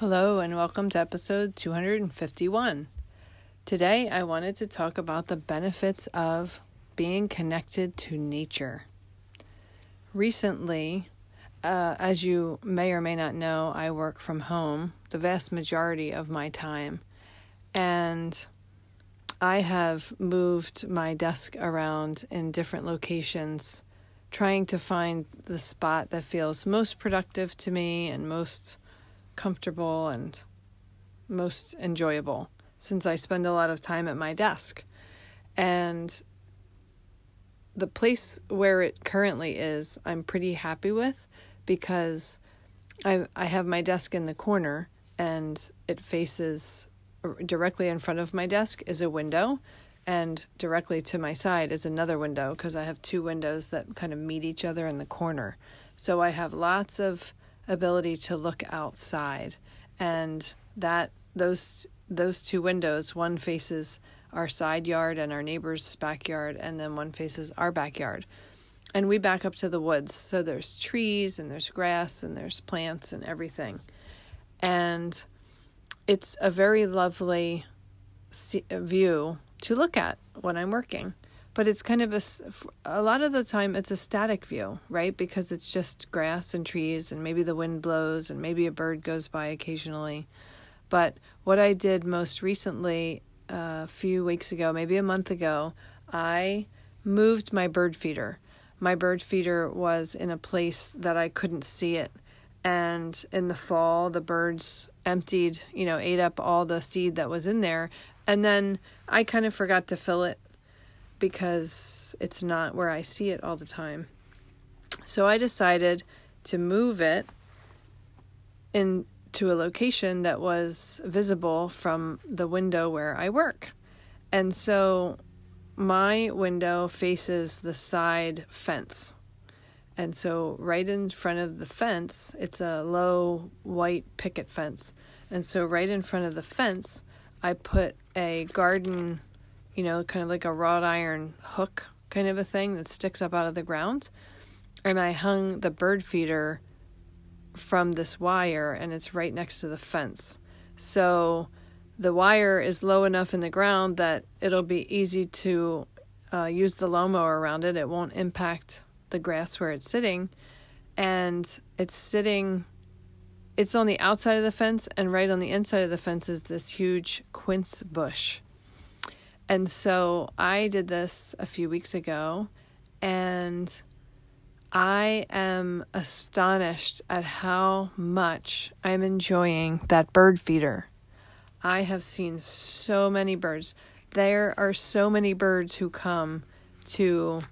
Hello, and welcome to episode 251. Today, I wanted to talk about the benefits of being connected to nature. Recently, uh, as you may or may not know, I work from home the vast majority of my time. And I have moved my desk around in different locations trying to find the spot that feels most productive to me and most comfortable and most enjoyable since I spend a lot of time at my desk. And the place where it currently is, I'm pretty happy with because I I have my desk in the corner and it faces directly in front of my desk is a window and directly to my side is another window because I have two windows that kind of meet each other in the corner. So I have lots of ability to look outside and that those those two windows one faces our side yard and our neighbor's backyard and then one faces our backyard. And we back up to the woods. So there's trees and there's grass and there's plants and everything. And it's a very lovely view to look at when I'm working. But it's kind of a, a lot of the time it's a static view, right? Because it's just grass and trees and maybe the wind blows and maybe a bird goes by occasionally. But what I did most recently, uh, a few weeks ago, maybe a month ago, I moved my bird feeder. My bird feeder was in a place that I couldn't see it. And in the fall, the birds emptied, you know, ate up all the seed that was in there. And then I kind of forgot to fill it because it's not where I see it all the time. So I decided to move it into a location that was visible from the window where I work. And so my window faces the side fence. And so, right in front of the fence, it's a low white picket fence. And so, right in front of the fence, I put a garden, you know, kind of like a wrought iron hook kind of a thing that sticks up out of the ground. And I hung the bird feeder from this wire and it's right next to the fence. So the wire is low enough in the ground that it'll be easy to uh, use the lawnmower around it. It won't impact the grass where it's sitting. And it's sitting it's on the outside of the fence, and right on the inside of the fence is this huge quince bush. And so I did this a few weeks ago, and I am astonished at how much I'm enjoying that bird feeder. I have seen so many birds. There are so many birds who come to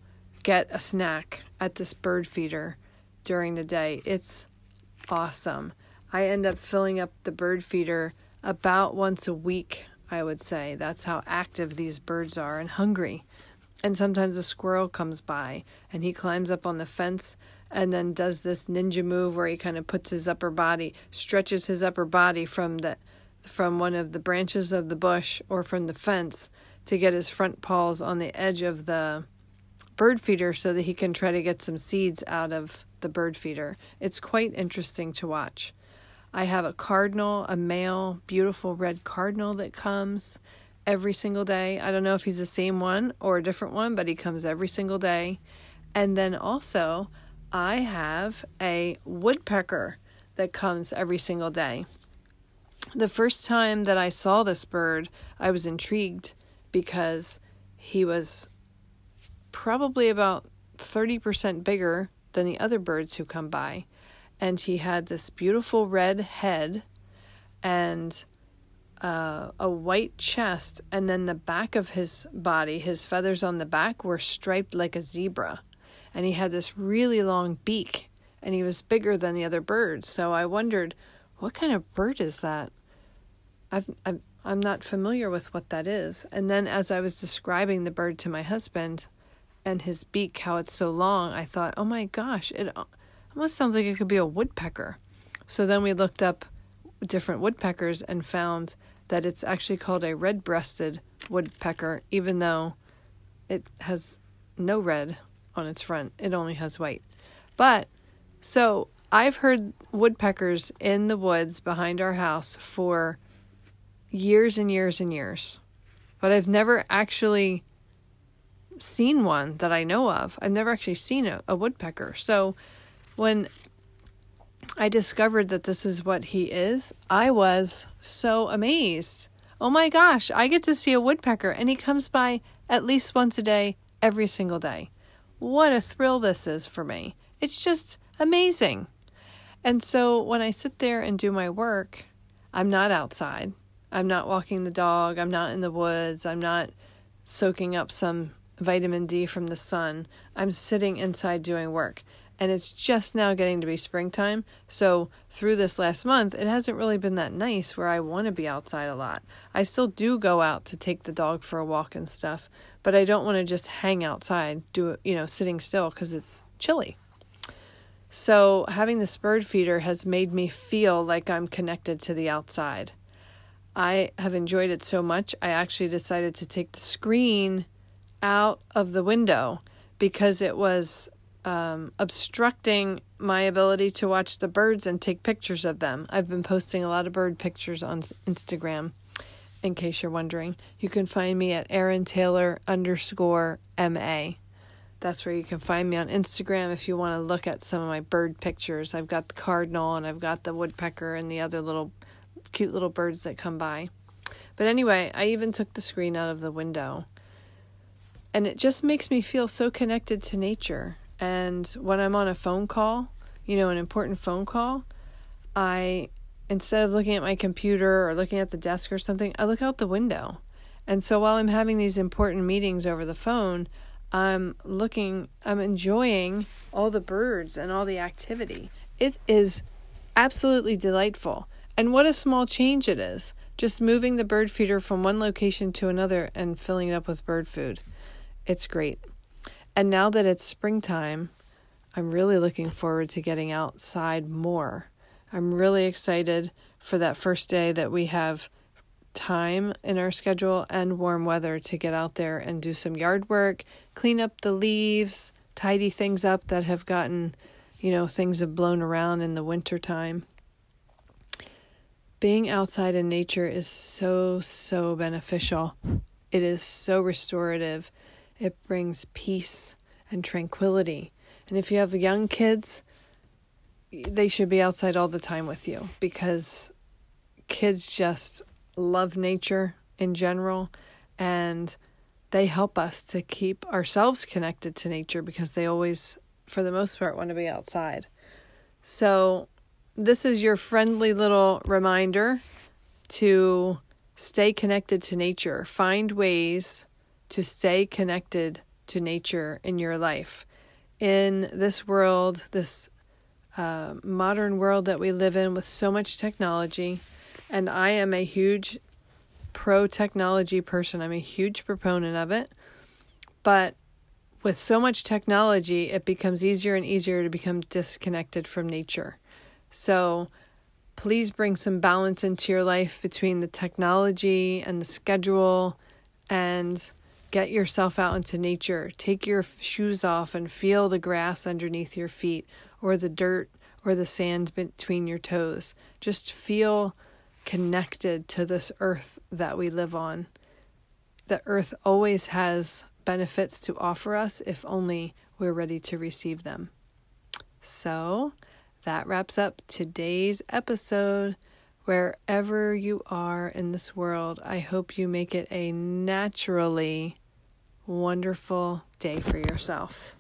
get a snack at this bird feeder during the day. It's awesome. I end up filling up the bird feeder about once a week, I would say. That's how active these birds are and hungry. And sometimes a squirrel comes by and he climbs up on the fence and then does this ninja move where he kind of puts his upper body, stretches his upper body from the from one of the branches of the bush or from the fence to get his front paws on the edge of the bird feeder so that he can try to get some seeds out of the bird feeder. It's quite interesting to watch. I have a cardinal, a male, beautiful red cardinal that comes every single day. I don't know if he's the same one or a different one, but he comes every single day. And then also, I have a woodpecker that comes every single day. the first time that I saw this bird, I was intrigued because he was probably about 30% bigger than the other birds who come by. And he had this beautiful red head and uh, a white chest, and then the back of his body, his feathers on the back, were striped like a zebra. And he had this really long beak, and he was bigger than the other birds. So I wondered, what kind of bird is that? I've, I'm, I'm not familiar with what that is. And then as I was describing the bird to my husband and his beak, how it's so long, I thought, oh my gosh, it almost sounds like it could be a woodpecker. So then we looked up different woodpeckers and found that it's actually called a red breasted woodpecker, even though it has no red on its front, it only has white. But so I've heard woodpeckers in the woods behind our house for years and years and years, but I've never actually seen one that I know of. I've never actually seen a, a woodpecker. So when I discovered that this is what he is, I was so amazed. Oh my gosh, I get to see a woodpecker and he comes by at least once a day, every single day. What a thrill this is for me. It's just amazing. And so when I sit there and do my work, I'm not outside. I'm not walking the dog. I'm not in the woods. I'm not soaking up some vitamin D from the sun. I'm sitting inside doing work and it's just now getting to be springtime. So, through this last month, it hasn't really been that nice where I want to be outside a lot. I still do go out to take the dog for a walk and stuff, but I don't want to just hang outside, do you know, sitting still because it's chilly. So, having this bird feeder has made me feel like I'm connected to the outside. I have enjoyed it so much, I actually decided to take the screen out of the window because it was um, obstructing my ability to watch the birds and take pictures of them. I've been posting a lot of bird pictures on Instagram, in case you're wondering. You can find me at Erin Taylor underscore MA. That's where you can find me on Instagram if you want to look at some of my bird pictures. I've got the cardinal and I've got the woodpecker and the other little cute little birds that come by. But anyway, I even took the screen out of the window. And it just makes me feel so connected to nature. And when I'm on a phone call, you know, an important phone call, I, instead of looking at my computer or looking at the desk or something, I look out the window. And so while I'm having these important meetings over the phone, I'm looking, I'm enjoying all the birds and all the activity. It is absolutely delightful. And what a small change it is. Just moving the bird feeder from one location to another and filling it up with bird food. It's great. And now that it's springtime, I'm really looking forward to getting outside more. I'm really excited for that first day that we have time in our schedule and warm weather to get out there and do some yard work, clean up the leaves, tidy things up that have gotten, you know, things have blown around in the winter time. Being outside in nature is so, so beneficial. It is so restorative. It brings peace and tranquility. And if you have young kids, they should be outside all the time with you because kids just love nature in general and they help us to keep ourselves connected to nature because they always, for the most part, want to be outside. So, this is your friendly little reminder to stay connected to nature. Find ways to stay connected to nature in your life. In this world, this uh, modern world that we live in with so much technology, and I am a huge pro technology person, I'm a huge proponent of it. But with so much technology, it becomes easier and easier to become disconnected from nature. So, please bring some balance into your life between the technology and the schedule and Get yourself out into nature. Take your shoes off and feel the grass underneath your feet or the dirt or the sand between your toes. Just feel connected to this earth that we live on. The earth always has benefits to offer us if only we're ready to receive them. So, that wraps up today's episode Wherever you are in this world, I hope you make it a naturally wonderful day for yourself.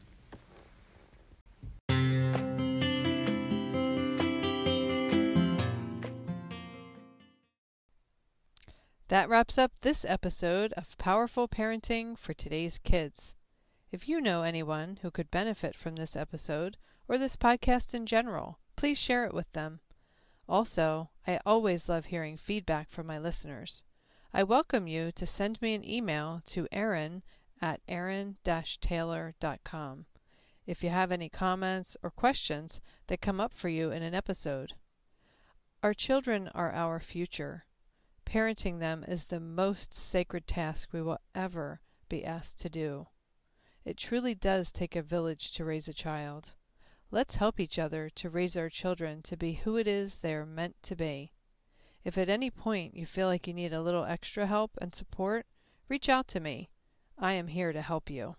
That wraps up this episode of Powerful Parenting for Today's Kids. If you know anyone who could benefit from this episode or this podcast in general, please share it with them. Also, I always love hearing feedback from my listeners. I welcome you to send me an email to Erin at erin-taylor.com if you have any comments or questions that come up for you in an episode. Our children are our future. Parenting them is the most sacred task we will ever be asked to do. It truly does take a village to raise a child. Let's help each other to raise our children to be who it is they are meant to be. If at any point you feel like you need a little extra help and support, reach out to me. I am here to help you.